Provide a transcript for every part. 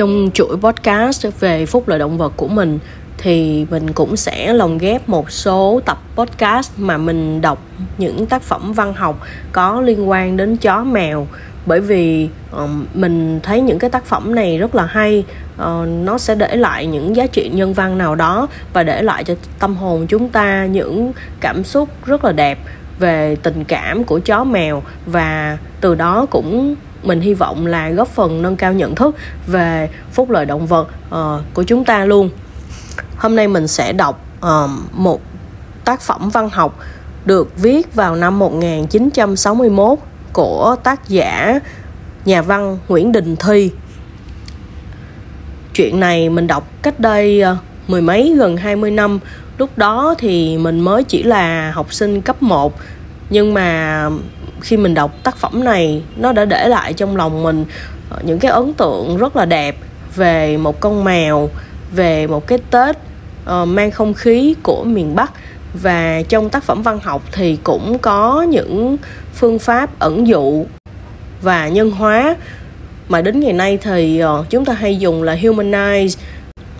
trong chuỗi podcast về phúc lợi động vật của mình thì mình cũng sẽ lồng ghép một số tập podcast mà mình đọc những tác phẩm văn học có liên quan đến chó mèo. Bởi vì um, mình thấy những cái tác phẩm này rất là hay uh, nó sẽ để lại những giá trị nhân văn nào đó và để lại cho tâm hồn chúng ta những cảm xúc rất là đẹp về tình cảm của chó mèo và từ đó cũng mình hy vọng là góp phần nâng cao nhận thức về phúc lợi động vật uh, của chúng ta luôn hôm nay mình sẽ đọc uh, một tác phẩm văn học được viết vào năm 1961 của tác giả nhà văn Nguyễn Đình Thi. Chuyện này mình đọc cách đây uh, mười mấy gần 20 năm. Lúc đó thì mình mới chỉ là học sinh cấp 1 nhưng mà khi mình đọc tác phẩm này nó đã để lại trong lòng mình ờ, những cái ấn tượng rất là đẹp về một con mèo về một cái tết uh, mang không khí của miền bắc. Và trong tác phẩm văn học thì cũng có những phương pháp ẩn dụ và nhân hóa. Mà đến ngày nay thì uh, chúng ta hay dùng là humanize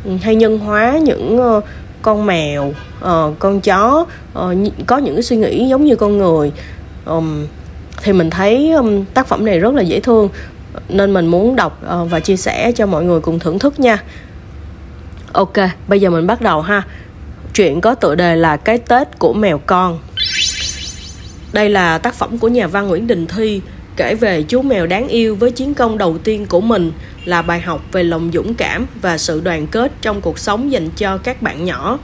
ừ, hay nhân hóa những uh, con mèo uh, con chó uh, có những cái suy nghĩ giống như con người. Um, thì mình thấy um, tác phẩm này rất là dễ thương nên mình muốn đọc uh, và chia sẻ cho mọi người cùng thưởng thức nha. Ok bây giờ mình bắt đầu ha. Chuyện có tựa đề là cái tết của mèo con. Đây là tác phẩm của nhà văn nguyễn đình thi kể về chú mèo đáng yêu với chiến công đầu tiên của mình là bài học về lòng dũng cảm và sự đoàn kết trong cuộc sống dành cho các bạn nhỏ.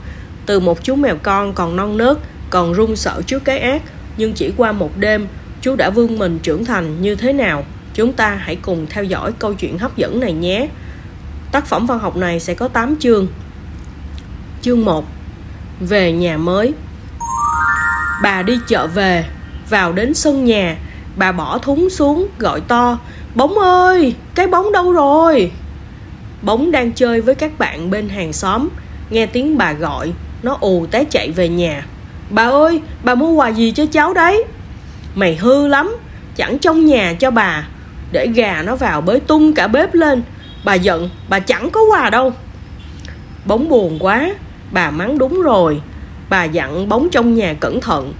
Từ một chú mèo con còn non nớt, còn run sợ trước cái ác, nhưng chỉ qua một đêm, chú đã vươn mình trưởng thành như thế nào? Chúng ta hãy cùng theo dõi câu chuyện hấp dẫn này nhé. Tác phẩm văn học này sẽ có 8 chương. Chương 1 về nhà mới. Bà đi chợ về, vào đến sân nhà, bà bỏ thúng xuống, gọi to bóng ơi, cái bóng đâu rồi? Bóng đang chơi với các bạn bên hàng xóm. Nghe tiếng bà gọi, nó ù té chạy về nhà. Bà ơi, bà mua quà gì cho cháu đấy? Mày hư lắm, chẳng trong nhà cho bà. Để gà nó vào bới tung cả bếp lên. Bà giận, bà chẳng có quà đâu. Bóng buồn quá, bà mắng đúng rồi. Bà dặn bóng trong nhà cẩn thận.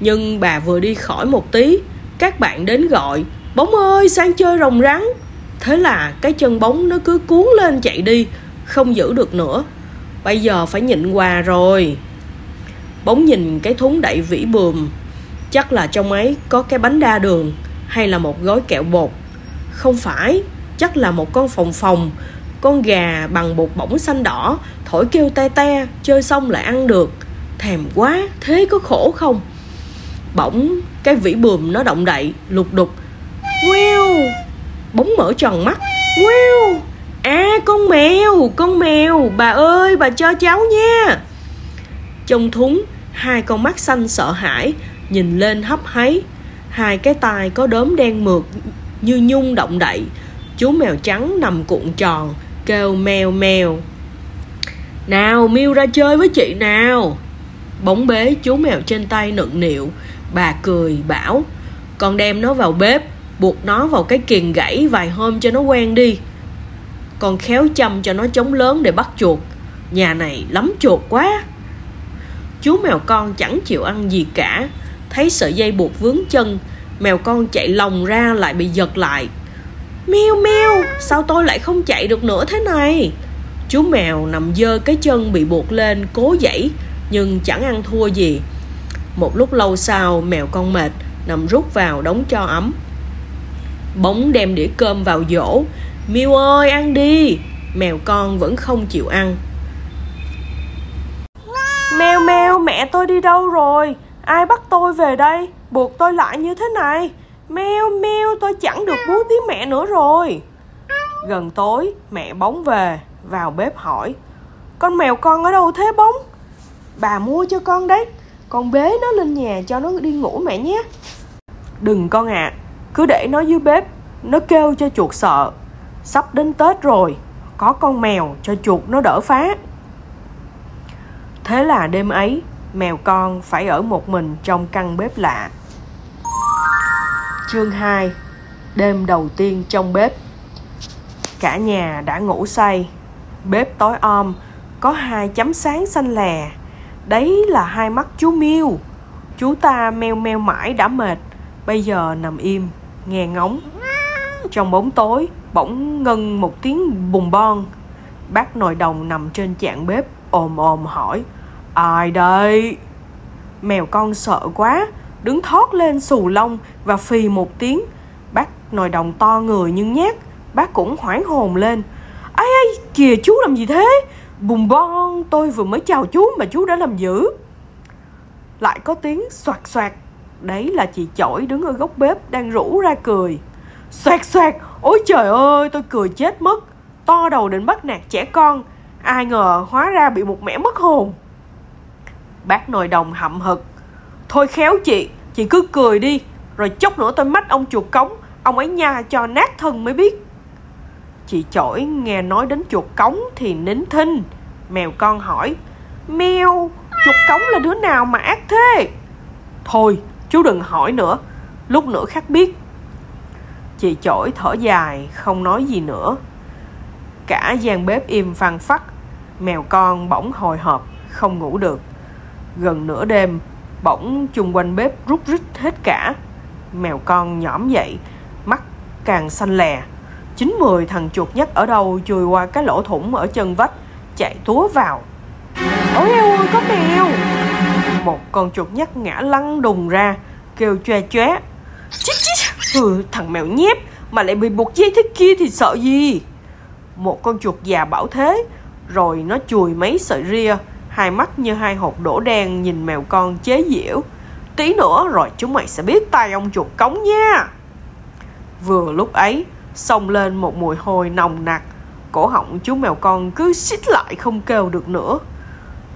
Nhưng bà vừa đi khỏi một tí, các bạn đến gọi bóng ơi, sang chơi rồng rắn. Thế là cái chân bóng nó cứ cuốn lên chạy đi, không giữ được nữa. Bây giờ phải nhịn quà rồi. Bóng nhìn cái thúng đậy vỉ bườm. Chắc là trong ấy có cái bánh đa đường hay là một gói kẹo bột. Không phải, chắc là một con phòng phòng, con gà bằng bột bỏng xanh đỏ, thổi kêu te te, chơi xong lại ăn được. Thèm quá, thế có khổ không? Bỗng cái vỉ bườm nó động đậy, lục đục wow bóng mở tròn mắt. Wow à con mèo con mèo. Bà ơi bà cho cháu nha. Trong thúng hai con mắt xanh sợ hãi nhìn lên hấp háy. Hai cái tai có đốm đen mượt như nhung động đậy. Chú mèo trắng nằm cuộn tròn kêu mèo mèo. Nào miêu ra chơi với chị nào. Bóng bế chú mèo trên tay nựng nịu. Bà cười bảo con đem nó vào bếp buộc nó vào cái kiềng gãy vài hôm cho nó quen đi. Còn khéo chăm cho nó chống lớn để bắt chuột. Nhà này lắm chuột quá. Chú mèo con chẳng chịu ăn gì cả. Thấy sợi dây buộc vướng chân, mèo con chạy lòng ra lại bị giật lại. Meo meo sao tôi lại không chạy được nữa thế này? Chú mèo nằm dơ cái chân bị buộc lên, cố dãy nhưng chẳng ăn thua gì. Một lúc lâu sau, mèo con mệt, nằm rút vào đống cho ấm bóng đem đĩa cơm vào dỗ miêu ơi ăn đi. Mèo con vẫn không chịu ăn. Mèo mèo mẹ tôi đi đâu rồi? Ai bắt tôi về đây? Buộc tôi lại như thế này. Meo meo tôi chẳng được bú tiếng mẹ nữa rồi. Gần tối mẹ bóng về vào bếp hỏi. Con mèo con ở đâu thế bóng? Bà mua cho con đấy. Con bế nó lên nhà cho nó đi ngủ mẹ nhé. Đừng con ạ à, cứ để nó dưới bếp, nó kêu cho chuột sợ. Sắp đến tết rồi, có con mèo cho chuột nó đỡ phá. Thế là đêm ấy, mèo con phải ở một mình trong căn bếp lạ. Chương 2 đêm đầu tiên trong bếp. Cả nhà đã ngủ say. Bếp tối om, có hai chấm sáng xanh lè. Đấy là hai mắt chú miêu chú ta meo meo mãi đã mệt, bây giờ nằm im nghe ngóng. Trong bóng tối, bỗng ngân một tiếng bùng bon bác nồi đồng nằm trên chạn bếp, ồm ồm hỏi, ai đây? Mèo con sợ quá, đứng thoát lên xù lông và phì một tiếng. Bác nồi đồng to người nhưng nhát, bác cũng hoảng hồn lên. Ai ai kìa chú làm gì thế? Bùng bon tôi vừa mới chào chú mà chú đã làm dữ. Lại có tiếng xoạt xoạt đấy là chị chổi đứng ở góc bếp đang rủ ra cười. Xoẹt xoẹt, ôi trời ơi, tôi cười chết mất. To đầu định bắt nạt trẻ con, ai ngờ hóa ra bị một mẻ mất hồn. Bác nồi đồng hậm hực. Thôi khéo chị chị cứ cười đi, rồi chốc nữa tôi mách ông chuột cống, ông ấy nha cho nát thân mới biết. Chị chổi nghe nói đến chuột cống thì nín thinh. Mèo con hỏi, mèo, chuột cống là đứa nào mà ác thế? Thôi chú đừng hỏi nữa. Lúc nữa khắc biết. Chị chổi thở dài, không nói gì nữa. Cả gian bếp im phăng phắc. Mèo con bỗng hồi hộp, không ngủ được. Gần nửa đêm, bỗng chung quanh bếp rút rít hết cả. Mèo con nhõm dậy, mắt càng xanh lè. Chín mười thằng chuột nhất ở đâu chui qua cái lỗ thủng ở chân vách, chạy túa vào. Ôi eo ơi có mèo! Một con chuột nhắt ngã lăn đùng ra kêu choe choé chít chít ừ, thằng mèo nhép mà lại bị buộc dây thế kia thì sợ gì? Một con chuột già bảo thế rồi nó chùi mấy sợi ria hai mắt như hai hột đổ đen nhìn mèo con chế giễu. Tí nữa rồi chúng mày sẽ biết tay ông chuột cống nha. Vừa lúc ấy xông lên một mùi hôi nồng nặc. Cổ họng chú mèo con cứ xít lại không kêu được nữa.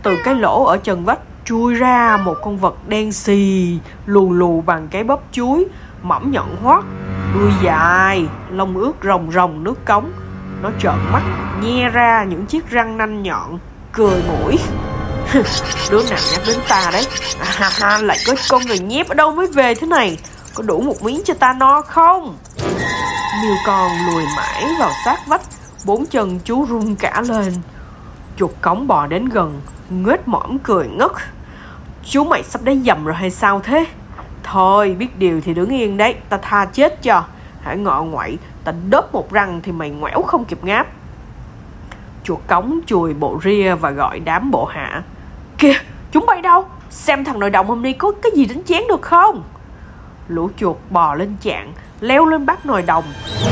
Từ cái lỗ ở chân vách chui ra một con vật đen xì lù lù bằng cái bắp chuối mỏng nhọn hoắt đuôi dài lông ướt rồng rồng nước cống. Nó trợn mắt nhe ra những chiếc răng nanh nhọn cười mũi. Đứa nào nhắc đến ta đấy? À, ha ha lại có con người nhép ở đâu mới về thế này? Có đủ một miếng cho ta no không? Miêu con lùi mãi vào sát vách bốn chân chú run cả lên. Chuột cống bò đến gần Ngết mõm cười ngất. Chú mày sắp đánh dầm rồi hay sao thế? Thôi, biết điều thì đứng yên đấy, ta tha chết cho. Hãy ngọ ngoại, ta đớp một răng thì mày ngoẻo không kịp ngáp. Chuột cống chùi bộ ria và gọi đám bộ hạ. Kìa, chúng bay đâu? Xem thằng nội đồng hôm nay có cái gì đánh chén được không? Lũ chuột bò lên chạng, leo lên bát nồi đồng.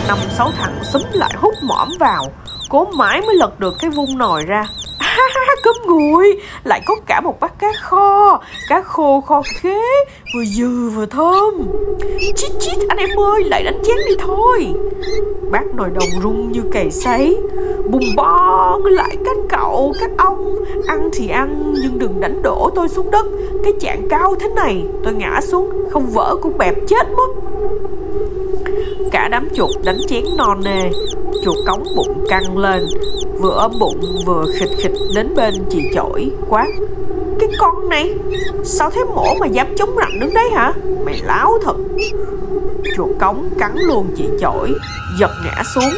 Năm sáu thằng xúm lại hút mõm vào cố mãi mới lật được cái vung nồi ra. Cơm nguội, lại có cả một bát cá kho. Cá khô, kho khế, vừa dừ vừa thơm. Chít chít, anh em ơi, lại đánh chén đi thôi. Bát nồi đồng rung như cày sấy. Bùng bon lại các cậu, các ông. Ăn thì ăn, nhưng đừng đánh đổ tôi xuống đất. Cái chạng cao thế này, tôi ngã xuống, không vỡ cũng bẹp chết mất cả đám chuột đánh chén non nê. Chuột cống bụng căng lên, vừa ôm bụng vừa khịch khịch đến bên chị chổi, quát. Cái con này, sao thế mổ mà dám chống rặn đứng đấy hả? Mày láo thật. Chuột cống cắn luôn chị chổi, giật ngã xuống,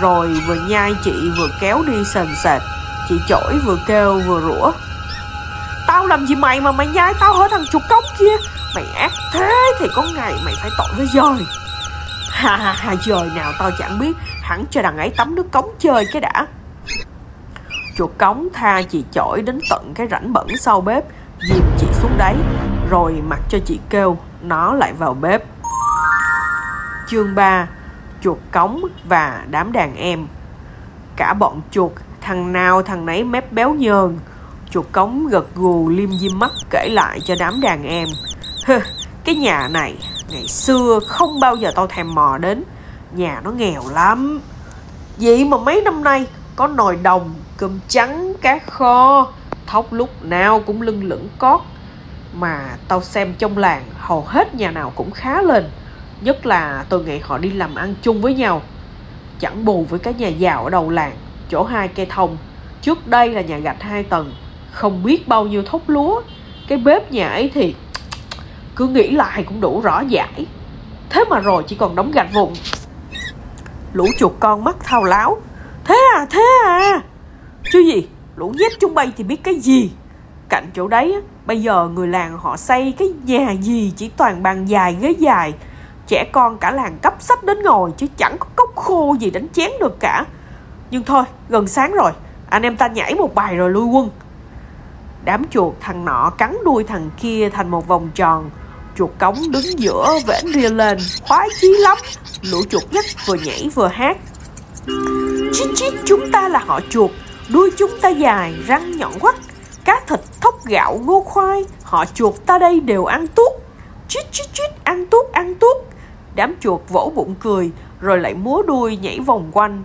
rồi vừa nhai chị vừa kéo đi sền sệt. Chị chổi vừa kêu vừa rủa. Tao làm gì mày mà mày nhai tao hả thằng chuột cống kia? Mày ác thế thì có ngày mày phải tội với dời ha ha ha trời nào tao chẳng biết. Hẳn cho đằng ấy tắm nước cống chơi cái đã. Chuột cống tha chị chổi đến tận cái rãnh bẩn sau bếp dìm chị xuống đáy rồi mặc cho chị kêu nó lại vào bếp. Chương 3 chuột cống và đám đàn em. Cả bọn chuột thằng nào thằng nấy mép béo nhờn. Chuột cống gật gù liêm diêm mắt kể lại cho đám đàn em. Hừ, cái nhà này ngày xưa không bao giờ tao thèm mò đến nhà nó nghèo lắm. Vậy mà mấy năm nay có nồi đồng, cơm trắng, cá kho, thóc lúc nào cũng lưng lửng cót. Mà tao xem trong làng, hầu hết nhà nào cũng khá lên. Nhất là tôi nghĩ họ đi làm ăn chung với nhau. Chẳng bù với cái nhà giàu ở đầu làng, chỗ hai cây thông. Trước đây là nhà gạch hai tầng, không biết bao nhiêu thóc lúa. Cái bếp nhà ấy thì cứ nghĩ lại cũng đủ rõ giải. Thế mà rồi chỉ còn đóng gạch vụn. Lũ chuột con mắt thao láo. Thế à thế à. Chứ gì, lũ nhép chúng bay thì biết cái gì. Cạnh chỗ đấy Bây giờ người làng họ xây cái nhà gì Chỉ toàn bàn dài, ghế dài. Trẻ con cả làng cấp sách đến ngồi Chứ chẳng có cốc khô gì đánh chén được cả. Nhưng thôi, gần sáng rồi. Anh em ta nhảy một bài rồi lui quân. Đám chuột thằng nọ cắn đuôi thằng kia thành một vòng tròn. Chuột cống đứng giữa vẽn ria lên Khoái chí lắm Lũ chuột nhất vừa nhảy vừa hát. Chít chít chúng ta là họ chuột Đuôi chúng ta dài, răng nhọn quắt Cá thịt, thóc gạo, ngô khoai Họ chuột ta đây đều ăn tuốt. Chít chít chít, ăn tuốt, ăn tuốt. Đám chuột vỗ bụng cười Rồi lại múa đuôi nhảy vòng quanh.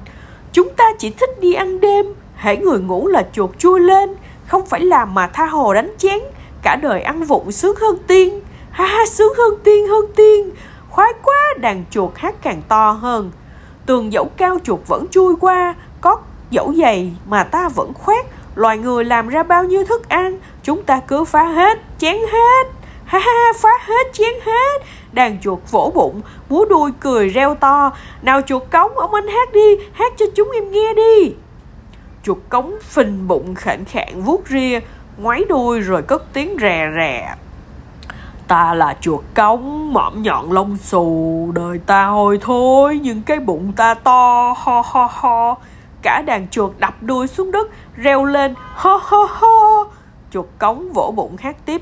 Chúng ta chỉ thích đi ăn đêm Hãy người ngủ là chuột chui lên. Không phải làm mà tha hồ đánh chén Cả đời ăn vụng sướng hơn tiên. Ha ha sướng hơn tiên hơn tiên. Khoái quá đàn chuột hát càng to hơn. Tường dẫu cao chuột vẫn chui qua Có dẫu dày mà ta vẫn khoét. Loài người làm ra bao nhiêu thức ăn Chúng ta cứ phá hết, chén hết. Ha ha, phá hết, chén hết. Đàn chuột vỗ bụng, múa đuôi cười reo to. Nào chuột cống, ông anh hát đi Hát cho chúng em nghe đi. Chuột cống phình bụng khệnh khạng vuốt ria ngoái đuôi rồi cất tiếng rè rè. Ta là chuột cống, mõm nhọn lông xù Đời ta hồi thôi, nhưng cái bụng ta to ho ho ho. Cả đàn chuột đập đuôi xuống đất Reo lên ho ho ho. Chuột cống vỗ bụng hát tiếp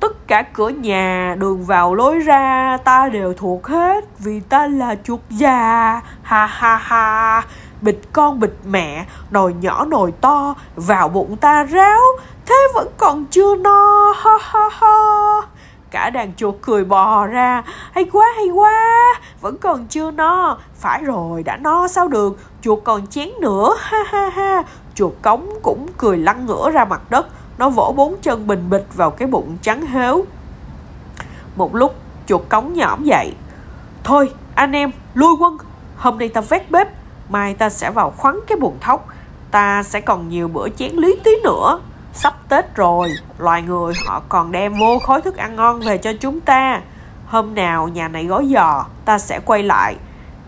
Tất cả cửa nhà, đường vào lối ra Ta đều thuộc hết Vì ta là chuột già. Ha ha ha. Bịch con bịch mẹ Nồi nhỏ nồi to Vào bụng ta ráo Thế vẫn còn chưa no. Ha ha ha. Cả đàn chuột cười bò ra. Hay quá hay quá, Vẫn còn chưa no. Phải rồi, đã no sao được? Chuột còn chén nữa, ha ha ha. Chuột cống cũng cười lăn ngửa ra mặt đất. Nó vỗ bốn chân bình bịch vào cái bụng trắng héo Một lúc, chuột cống nhõm dậy. Thôi, anh em, lui quân. Hôm nay ta vét bếp, Mai ta sẽ vào khoắn cái buồng thóc. Ta sẽ còn nhiều bữa chén lý tí nữa. Sắp Tết rồi, loài người họ còn đem vô khối thức ăn ngon về cho chúng ta. Hôm nào nhà này gói giò, ta sẽ quay lại.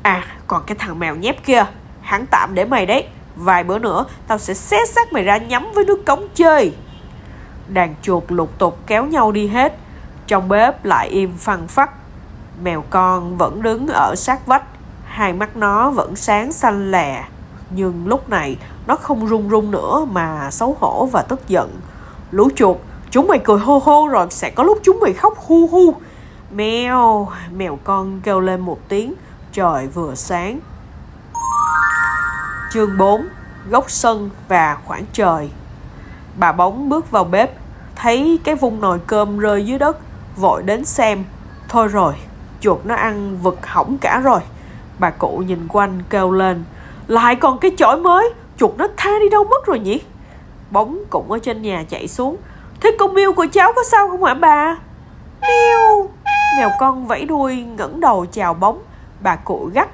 À, còn cái thằng mèo nhép kia, hắn tạm để mày đấy. Vài bữa nữa, tao sẽ xé xác mày ra nhắm với nước cống chơi. Đàn chuột lục tục kéo nhau đi hết. Trong bếp lại im phăng phắc. Mèo con vẫn đứng ở sát vách. Hai mắt nó vẫn sáng xanh lè nhưng lúc này, nó không run run nữa mà xấu hổ và tức giận. Lũ chuột, chúng mày cười hô hô rồi sẽ có lúc chúng mày khóc hu hu. Mèo mèo con kêu lên một tiếng. Trời vừa sáng. Chương 4 góc sân và khoảng trời. Bà bóng bước vào bếp, thấy cái vung nồi cơm rơi dưới đất, vội đến xem. Thôi rồi, chuột nó ăn vực hỏng cả rồi. Bà cụ nhìn quanh kêu lên lại còn cái chổi mới. Chuột nó tha đi đâu mất rồi nhỉ? Bóng cũng ở trên nhà chạy xuống. Thế con miêu của cháu có sao không hả bà? Miêu Mèo con vẫy đuôi, ngẩng đầu chào bóng. Bà cụ gắt.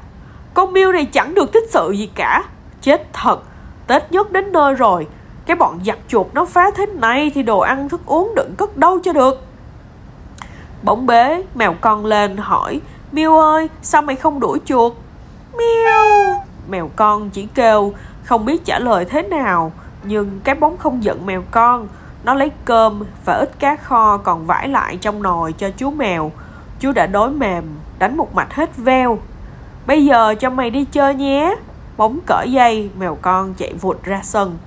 Con miêu này chẳng được tích sự gì cả. Chết thật. Tết nhất đến nơi rồi. Cái bọn giặt chuột nó phá thế này Thì đồ ăn, thức uống đựng cất đâu cho được. Bóng bế, Mèo con lên hỏi. Miêu ơi, sao mày không đuổi chuột? Miêu Mèo con chỉ kêu, Không biết trả lời thế nào. Nhưng cái bóng không giận mèo con, Nó lấy cơm và ít cá kho còn vải lại trong nồi cho chú mèo. Chú đã đói mềm, Đánh một mạch hết veo. Bây giờ cho mày đi chơi nhé. Bóng cởi dây, Mèo con chạy vụt ra sân.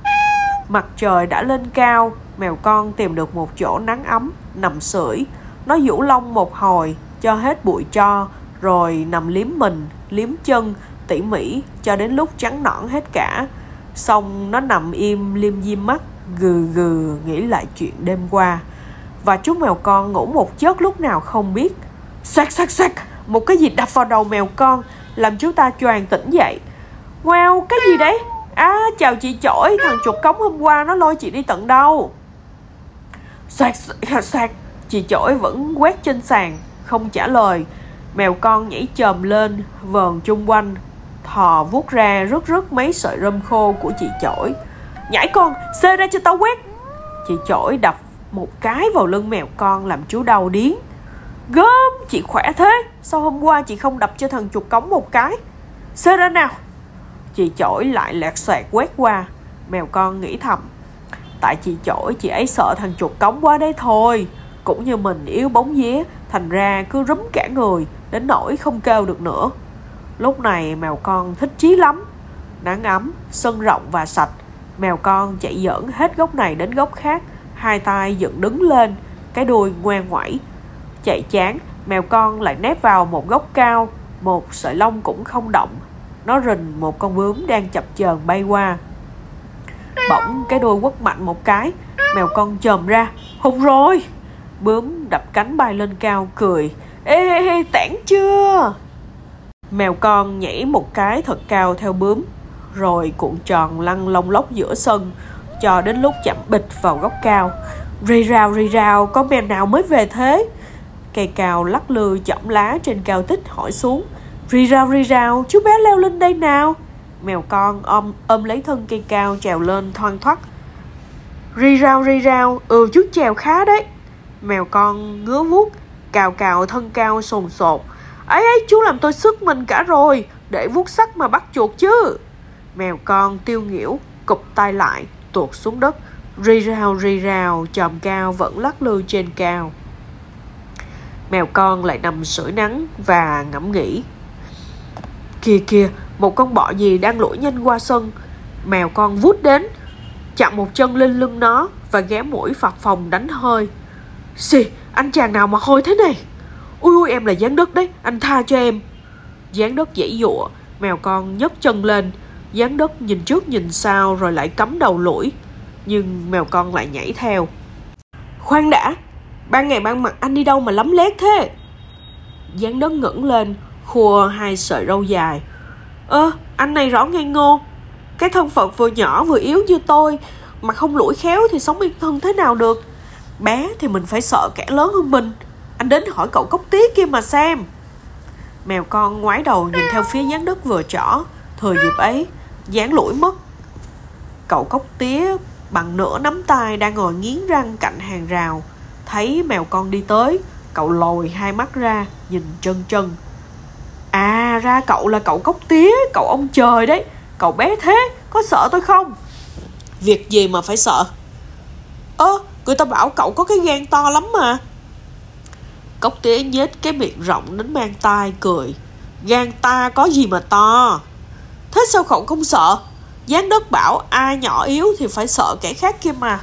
Mặt trời đã lên cao, Mèo con tìm được một chỗ nắng ấm, Nằm sưởi. Nó vũ lông một hồi, Cho hết bụi cho, Rồi nằm liếm mình, Liếm chân tỉ mỉ cho đến lúc trắng nõn hết cả. Xong nó nằm im liêm diêm mắt, gừ gừ nghĩ lại chuyện đêm qua. Và chú mèo con ngủ một giấc lúc nào không biết. Xoẹt xoẹt xoẹt, một cái gì đập vào đầu mèo con, làm chú ta choàng tỉnh dậy. Wow, cái gì đấy? À chào chị chổi, thằng chuột cống hôm qua nó lôi chị đi tận đâu? Xoẹt xoẹt xoẹt, chị chổi vẫn quét trên sàn, không trả lời. Mèo con nhảy chồm lên, vờn chung quanh thò vuốt ra rứt rứt mấy sợi rơm khô của chị chổi. Nhảy con, xê ra cho tao quét. Chị chổi đập một cái vào lưng mèo con làm chú đau điếng. Gớm, chị khỏe thế, sao hôm qua chị không đập cho thằng chuột cống một cái? Xê ra nào. Chị chổi lại lẹt xoẹt quét qua. Mèo con nghĩ thầm, tại chị chổi, chị ấy sợ thằng chuột cống quá đấy thôi. Cũng như mình, yếu bóng vía, thành ra cứ rúm cả người, đến nỗi không kêu được nữa lúc này mèo con thích chí lắm. Nắng ấm sân rộng và sạch. Mèo con chạy giỡn hết góc này đến góc khác. Hai tay dựng đứng lên cái đuôi ngoan ngoẩy. Chạy chán mèo con lại nép vào một góc cao. Một sợi lông cũng không động. Nó rình một con bướm đang chập chờn bay qua. Bỗng cái đuôi quất mạnh một cái. Mèo con chồm ra. Hụt rồi! Bướm đập cánh bay lên cao cười. Ê, ê, ê tản chưa? Mèo con nhảy một cái thật cao theo bướm, rồi cuộn tròn lăn lông lốc giữa sân, cho đến lúc chạm bịch vào góc cao. Rì rào rì rào con mèo nào mới về thế? Cây cao lắc lư chỏng lá trên cao tích hỏi xuống. Rì rào rì rào, chú bé leo lên đây nào. Mèo con ôm ôm lấy thân cây cao trèo lên thoăn thoắt rì rào rì rào ừ chú trèo khá đấy. Mèo con ngứa vuốt, cào cào thân cao sồn sột ấy ấy, chú làm tôi sức mình cả rồi. Để vuốt sắt mà bắt chuột chứ. Mèo con tiêu nghỉu, cụp tay lại, tuột xuống đất. Rì rào rì rào, chòm cao vẫn lắc lư trên cao. Mèo con lại nằm sưởi nắng và ngẫm nghĩ. Kìa kìa, một con bọ gì đang lủi nhanh qua sân. Mèo con vút đến chặn một chân lên lưng nó và ghé mũi phập phòng đánh hơi. Xì, anh chàng nào mà hôi thế này? Ui ui, em là gián đất đấy, anh tha cho em. Gián đất dãy dụa, mèo con nhấc chân lên. Gián đất nhìn trước nhìn sau rồi lại cắm đầu lũi nhưng mèo con lại nhảy theo. Khoan đã, ban ngày ban mặt anh đi đâu mà lắm lét thế? Gián đất ngẩng lên, khua hai sợi râu dài. Ơ, anh này rõ ngây ngô. Cái thân phận vừa nhỏ vừa yếu như tôi, mà không lũi khéo thì sống yên thân thế nào được? Bé thì mình phải sợ kẻ lớn hơn mình anh đến hỏi cậu cốc tí kia mà xem. Mèo con ngoái đầu nhìn theo phía gián đất vừa trỏ. Thừa dịp ấy dán lũi mất. Cậu cốc tía bằng nửa nắm tay đang ngồi nghiến răng cạnh hàng rào. Thấy mèo con đi tới, cậu lồi hai mắt ra, nhìn chân chân à ra cậu là cậu cốc tía, cậu ông trời đấy. Cậu bé thế, có sợ tôi không? Việc gì mà phải sợ? Ơ, người ta bảo cậu có cái gan to lắm mà cốc tía nhếch cái miệng rộng đến mang tai cười. Gan ta có gì mà to? Thế sao cậu không sợ? Gián đất bảo ai nhỏ yếu thì phải sợ kẻ khác kia mà.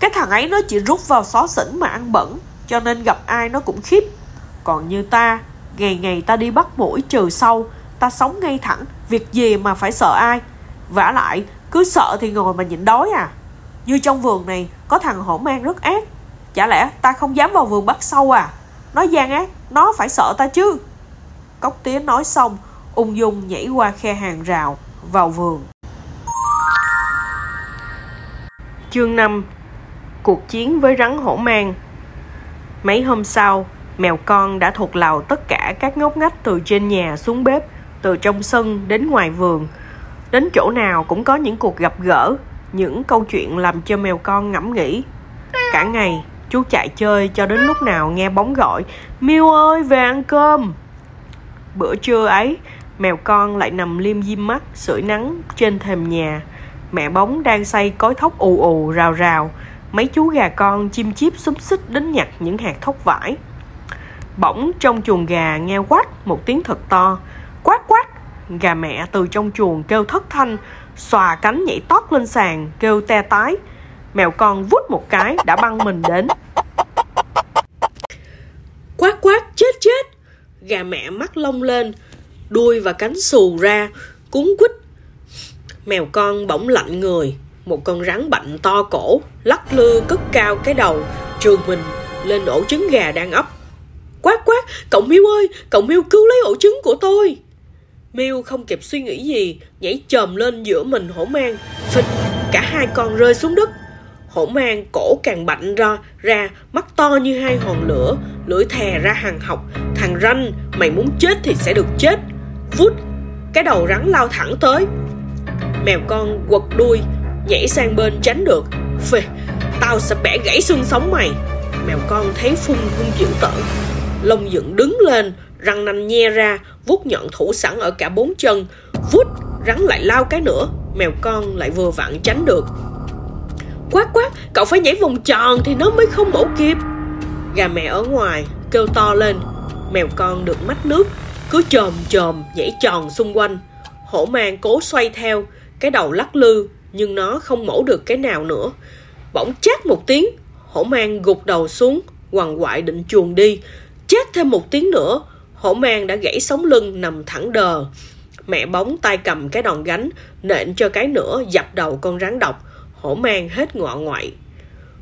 Cái thằng ấy nó chỉ rút vào xó xỉnh mà ăn bẩn, cho nên gặp ai nó cũng khiếp. Còn như ta, ngày ngày ta đi bắt mũi trừ sâu, ta sống ngay thẳng, việc gì mà phải sợ ai? Vả lại, cứ sợ thì ngồi mà nhịn đói à. Như trong vườn này, có thằng hổ mang rất ác chả lẽ ta không dám vào vườn bắt sâu à nó gian ác nó phải sợ ta chứ cốc tía nói xong ung dung nhảy qua khe hàng rào vào vườn chương 5 Cuộc chiến với rắn hổ mang Mấy hôm sau, mèo con đã thuộc lào tất cả các ngóc ngách từ trên nhà xuống bếp, từ trong sân đến ngoài vườn. Đến chỗ nào cũng có những cuộc gặp gỡ, những câu chuyện làm cho mèo con ngẫm nghĩ. Cả ngày, chú chạy chơi cho đến lúc nào nghe bóng gọi, Miu ơi, về ăn cơm. Bữa trưa ấy, mèo con lại nằm liêm diêm mắt, sưởi nắng trên thềm nhà. Mẹ bóng đang xay cối thóc ù ù, rào rào, mấy chú gà con chim chip xúm xích đến nhặt những hạt thóc vải. Bỗng trong chuồng gà nghe quát một tiếng thật to. Quát quát! Gà mẹ từ trong chuồng kêu thất thanh xòa cánh nhảy tót lên sàn kêu te tái mèo con vút một cái đã băng mình đến. Quát quát, chết chết. Gà mẹ mắt lông lên, đuôi và cánh xù ra, cuốn quýt. Mèo con bỗng lạnh người, một con rắn bạnh to cổ, lắc lư cất cao cái đầu trường mình lên ổ trứng gà đang ấp. Quát quát, cậu miêu ơi, cậu miêu cứu lấy ổ trứng của tôi. Miêu không kịp suy nghĩ gì, nhảy chồm lên giữa mình hổ mang. Phịch, cả hai con rơi xuống đất hổ mang cổ càng bạnh ra ra mắt to như hai hòn lửa, lưỡi thè ra hàng học. Thằng ranh, mày muốn chết thì sẽ được chết. Vút, cái đầu rắn lao thẳng tới. Mèo con quật đuôi, nhảy sang bên tránh được. Phê, tao sẽ bẻ gãy xương sống mày. Mèo con thấy phun hung dữ tợn lông dựng đứng lên, răng nanh nhe ra, vuốt nhọn thủ sẵn ở cả bốn chân. Vút, rắn lại lao cái nữa. Mèo con lại vừa vặn tránh được quát quát cậu phải nhảy vòng tròn thì nó mới không bổ kịp. Gà mẹ ở ngoài, kêu to lên. Mèo con được mắt nước, cứ chồm chồm nhảy tròn xung quanh. Hổ mang cố xoay theo, cái đầu lắc lư, nhưng nó không mổ được cái nào nữa. Bỗng chát một tiếng, hổ mang gục đầu xuống, quằn quại định chuồn đi. Chát thêm một tiếng nữa, hổ mang đã gãy sống lưng, nằm thẳng đờ. Mẹ bóng tay cầm cái đòn gánh, nện cho cái nữa dập đầu con rắn độc hổ mang hết ngọ ngoại.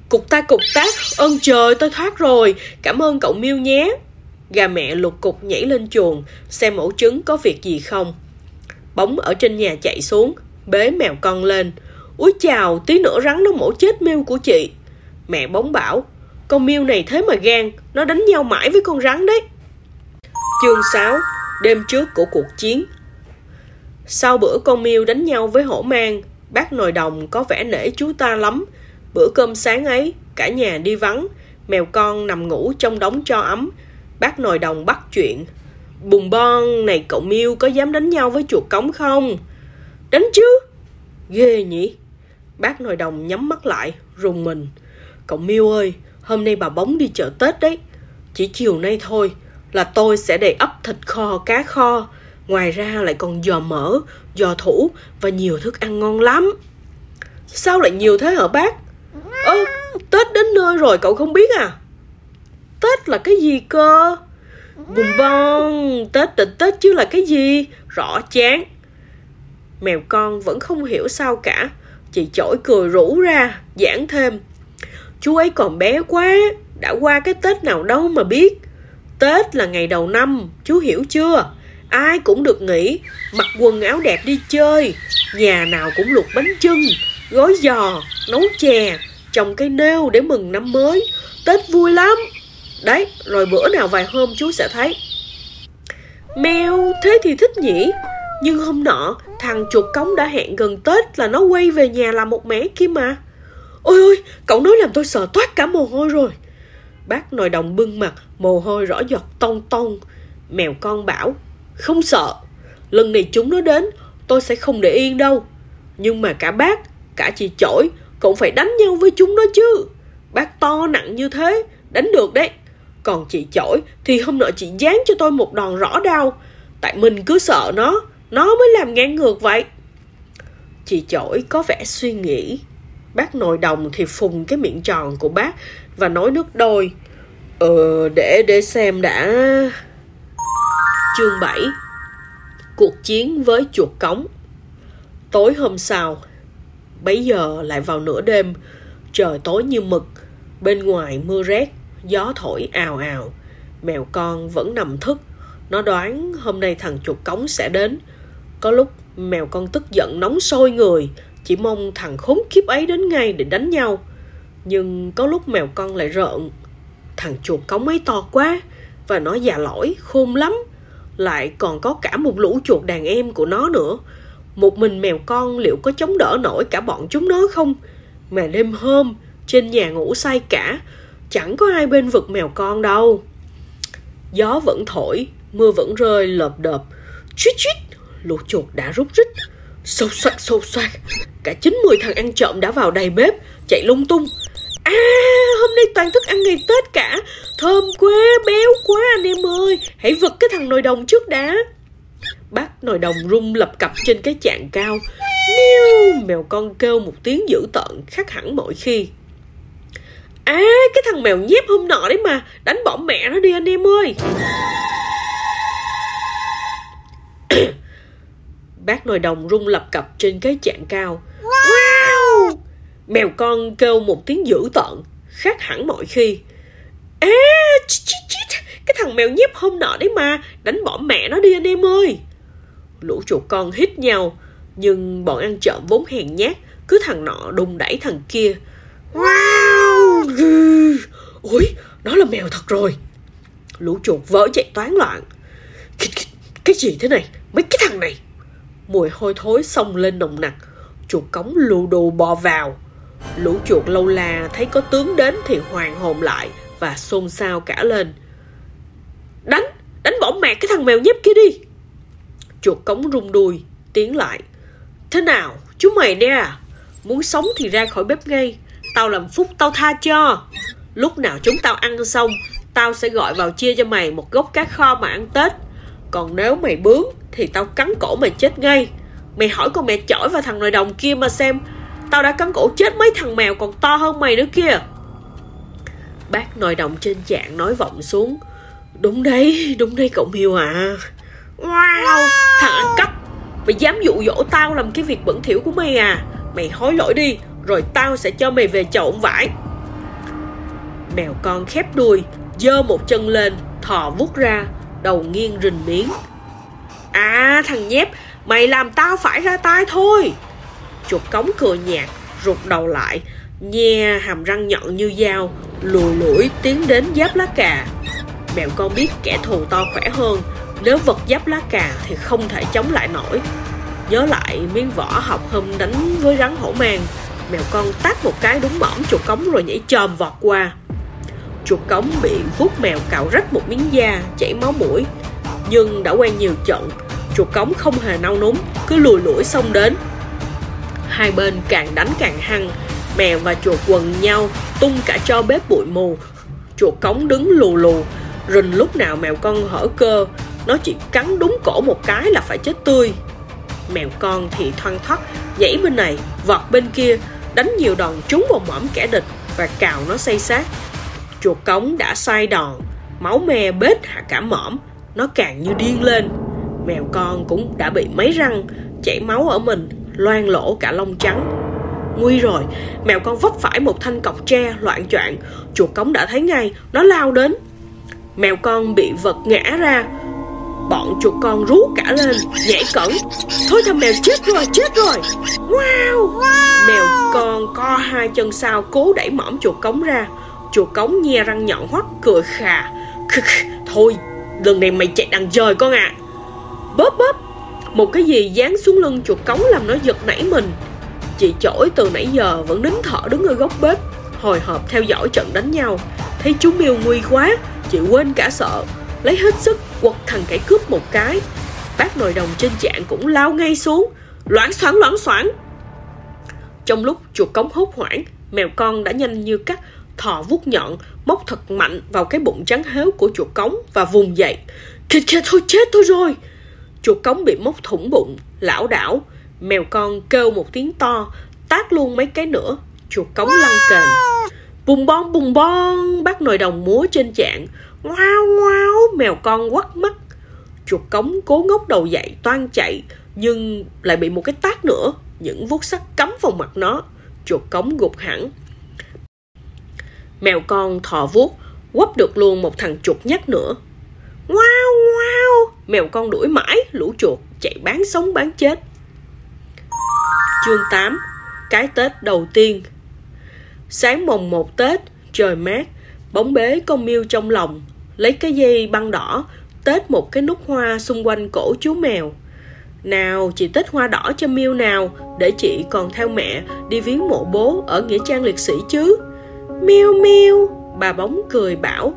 Cục ta cục tác, ơn trời, tôi thoát rồi. Cảm ơn cậu miêu nhé. Gà mẹ lục cục nhảy lên chuồng, xem ổ trứng có việc gì không. Bóng ở trên nhà chạy xuống, bế mèo con lên. Úi chào, tí nữa rắn nó mổ chết miêu của chị. Mẹ bóng bảo, con miêu này thế mà gan, nó đánh nhau mãi với con rắn đấy. Chương 6 đêm trước của cuộc chiến. Sau bữa con miêu đánh nhau với hổ mang bác nồi đồng có vẻ nể chú ta lắm. Bữa cơm sáng ấy, cả nhà đi vắng. Mèo con nằm ngủ trong đống cho ấm. Bác nồi đồng bắt chuyện. Bùng bon, này cậu miêu có dám đánh nhau với chuột cống không? Đánh chứ. Ghê nhỉ. Bác nồi đồng nhắm mắt lại, rùng mình. Cậu miêu ơi, hôm nay bà bóng đi chợ tết đấy. Chỉ chiều nay thôi là tôi sẽ đầy ấp thịt kho, cá kho ngoài ra lại còn giò mỡ giò thủ và nhiều thức ăn ngon lắm. Sao lại nhiều thế hả bác? Ơ, tết đến nơi rồi cậu không biết à? Tết là cái gì cơ? Bùm bon tết định tết chứ là cái gì? Rõ chán. Mèo con vẫn không hiểu sao cả. Chị chổi cười rủ ra, giảng thêm. Chú ấy còn bé quá, đã qua cái tết nào đâu mà biết. Tết là ngày đầu năm, chú hiểu chưa? Ai cũng được nghỉ, mặc quần áo đẹp đi chơi, nhà nào cũng luộc bánh chưng, gói giò, nấu chè, trồng cây nêu để mừng năm mới. Tết vui lắm. Đấy, rồi bữa nào vài hôm chú sẽ thấy. Mèo, thế thì thích nhỉ? Nhưng hôm nọ, thằng chuột cống đã hẹn gần tết là nó quay về nhà làm một mẻ kia mà. Ôi ôi, cậu nói làm tôi sợ toát cả mồ hôi rồi. Bác nồi đồng bưng mặt, mồ hôi rõ giọt tông tông. Mèo con bảo không sợ. Lần này chúng nó đến, tôi sẽ không để yên đâu. Nhưng mà cả bác, cả chị chổi cũng phải đánh nhau với chúng nó chứ. Bác to nặng như thế, đánh được đấy. Còn chị chổi thì hôm nọ chị dán cho tôi một đòn rõ đau. Tại mình cứ sợ nó nó mới làm ngang ngược vậy. Chị chổi có vẻ suy nghĩ. Bác nội đồng thì phùng cái miệng tròn của bác và nói nước đôi. Ờ để để xem đã chương 7 cuộc chiến với chuột cống. Tối hôm sau, bấy giờ lại vào nửa đêm, trời tối như mực, bên ngoài mưa rét, gió thổi ào ào. Mèo con vẫn nằm thức, nó đoán hôm nay thằng chuột cống sẽ đến. Có lúc mèo con tức giận nóng sôi người, chỉ mong thằng khốn kiếp ấy đến ngay để đánh nhau. Nhưng có lúc mèo con lại rợn, thằng chuột cống ấy to quá, và nó già lỗi, khôn lắm lại còn có cả một lũ chuột đàn em của nó nữa. Một mình mèo con liệu có chống đỡ nổi cả bọn chúng nó không? Mà đêm hôm, trên nhà ngủ say cả, chẳng có ai bên vực mèo con đâu. Gió vẫn thổi, mưa vẫn rơi lợp đợp. Chuýt chuýt lũ chuột đã rút rít. Xô soạt xô soạt cả chín mười thằng ăn trộm đã vào đầy bếp, chạy lung tung à hôm nay toàn thức ăn ngày tết cả. Thơm quá, béo quá anh em ơi. Hãy vật cái thằng nồi đồng trước đã. Bác nồi đồng rung lập cập trên cái chạn cao. Miu, mèo con kêu một tiếng dữ tợn, khác hẳn mọi khi. À cái thằng mèo nhép hôm nọ đấy mà. Đánh bỏ mẹ nó đi anh em ơi. Bác nồi đồng rung lập cập trên cái chạn cao. Mèo con kêu một tiếng dữ tợn Khác hẳn mọi khi. À chít, chít, chít. Cái thằng mèo nhép hôm nọ đấy mà Đánh bỏ mẹ nó đi anh em ơi. Lũ chuột con hít nhau Nhưng bọn ăn trộm vốn hèn nhát Cứ thằng nọ đùng đẩy thằng kia. Wow! Ôi Nó là mèo thật rồi. Lũ chuột vỡ chạy toán loạn. Cái gì thế này? Mấy cái thằng này? Mùi hôi thối xông lên nồng nặc. Chuột cống lù đù bò vào. Lũ chuột lâu la thấy có tướng đến Thì hoàng hồn lại Và xôn xao cả lên. Đánh, đánh bỏ mẹ cái thằng mèo nhép kia đi. Chuột cống rung đuôi Tiến lại. Thế nào chú mày nè? Muốn sống thì ra khỏi bếp ngay. Tao làm phúc tao tha cho. Lúc nào chúng tao ăn xong Tao sẽ gọi vào chia cho mày một gốc cá kho mà ăn Tết. Còn nếu mày bướng Thì tao cắn cổ mày chết ngay. Mày hỏi con mẹ chổi và thằng nội đồng kia mà xem Tao đã cắn cổ chết mấy thằng mèo còn to hơn mày nữa kia. Bác nội đồng trên trạng nói vọng xuống. Đúng đấy, đúng đấy cậu Miêu à. Wow, thằng ăn cắp. Mày dám dụ dỗ tao làm cái việc bẩn thỉu của mày à? Mày hối lỗi đi Rồi tao sẽ cho mày về chậu vải. Mèo con khép đuôi giơ một chân lên Thò vút ra Đầu nghiêng rình miếng. À thằng nhép Mày làm tao phải ra tay thôi. Chuột cống cười nhạt Rụt đầu lại, Nhe hàm răng nhọn như dao Lùi lũi tiến đến giáp lá cà. Mèo con biết kẻ thù to khỏe hơn, Nếu vật giáp lá cà thì không thể chống lại nổi. Nhớ lại miếng vỏ học hôm đánh với rắn hổ mang Mèo con tát một cái đúng mõm chuột cống rồi nhảy chồm vọt qua. Chuột cống bị vuốt mèo cạo rách một miếng da, chảy máu mũi, Nhưng đã quen nhiều trận, Chuột cống không hề nao núng, Cứ lùi lũi xông đến. Hai bên càng đánh càng hăng. Mèo và chuột quần nhau Tung cả cho bếp bụi mù. Chuột cống đứng lù lù. Rình lúc nào mèo con hở cơ Nó chỉ cắn đúng cổ một cái là phải chết tươi. Mèo con thì thoăn thoắt Nhảy bên này, vọt bên kia Đánh nhiều đòn trúng vào mõm kẻ địch Và cào nó say sát Chuột cống đã sai đòn Máu me bết hạ cả mõm Nó càng như điên lên. Mèo con cũng đã bị mấy răng Chảy máu ở mình loang lỗ cả lông trắng. Nguy rồi, mèo con vấp phải một thanh cọc tre loạn choạng. Chuột cống đã thấy ngay, nó lao đến. Mèo con bị vật ngã ra. Bọn chuột con rú cả lên Nhảy cẩn. Thôi thằng mèo chết rồi chết rồi. Wow, wow. Mèo con co hai chân sau Cố đẩy mõm chuột cống ra. Chuột cống nhe răng nhọn hoắt cười khà. Thôi lần này mày chạy đằng trời con ạ. À. Bóp bóp. Một cái gì dán xuống lưng chuột cống làm nó giật nảy mình. Chị chổi từ nãy giờ vẫn nín thở đứng ở góc bếp, Hồi hộp theo dõi trận đánh nhau. Thấy chú miêu nguy quá, Chị quên cả sợ. Lấy hết sức, quật thằng cải cướp một cái. Bác nồi đồng trên chạn cũng lao ngay xuống. Loãng xoảng loãng xoảng. Trong lúc chuột cống hốt hoảng, Mèo con đã nhanh như cắt, Thò vuốt nhọn, Móc thật mạnh vào cái bụng trắng héo của chuột cống Và vùng dậy. Kìa kìa thôi, chết tôi rồi. Chuột cống bị móc thủng bụng Lão đảo. Mèo con kêu một tiếng to Tát luôn mấy cái nữa. Chuột cống lăn kềnh Bùng bon bùng bon Bác nồi đồng múa trên trạng Ngoao ngoao Mèo con quắt mắt. Chuột cống cố ngóc đầu dậy toan chạy Nhưng lại bị một cái tát nữa. Những vuốt sắt cắm vào mặt nó. Chuột cống gục hẳn. Mèo con thò vuốt Quắp được luôn một thằng chuột nhắt nữa Wow wow, Mèo con đuổi mãi Lũ chuột chạy bán sống bán chết. Chương 8 Cái Tết đầu tiên. Sáng mồng một Tết, trời mát Bóng bế con miêu trong lòng. Lấy cái dây băng đỏ Tết một cái nút hoa xung quanh cổ chú mèo. Nào chị tết hoa đỏ cho miêu nào Để chị còn theo mẹ đi viếng mộ bố ở Nghĩa Trang Liệt Sĩ chứ. Miêu miêu. Bà bóng cười bảo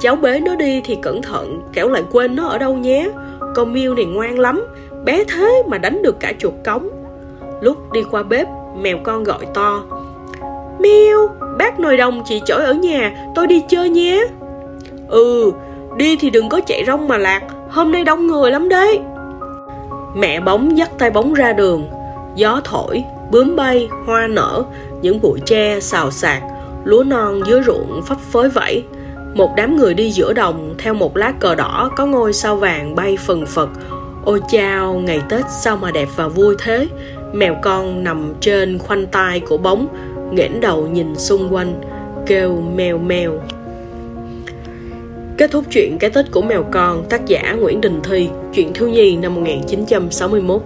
Cháu bế nó đi thì cẩn thận Kẻo lại quên nó ở đâu nhé. Con miêu này ngoan lắm Bé thế mà đánh được cả chuột cống. Lúc đi qua bếp Mèo con gọi to. Miêu Bác nồi đồng chị chở ở nhà Tôi đi chơi nhé. Ừ Đi thì đừng có chạy rong mà lạc Hôm nay đông người lắm đấy. Mẹ bóng dắt tay bóng ra đường. Gió thổi, bướm bay, hoa nở Những bụi tre xào xạc Lúa non dưới ruộng phấp phới vẫy. Một đám người đi giữa đồng Theo một lá cờ đỏ có ngôi sao vàng bay phần phật. Ôi chao, ngày Tết sao mà đẹp và vui thế. Mèo con nằm trên khoanh tay của bóng nghển đầu nhìn xung quanh Kêu mèo mèo. Kết thúc chuyện cái Tết của mèo con Tác giả Nguyễn Đình Thi Chuyện thiếu nhi năm 1961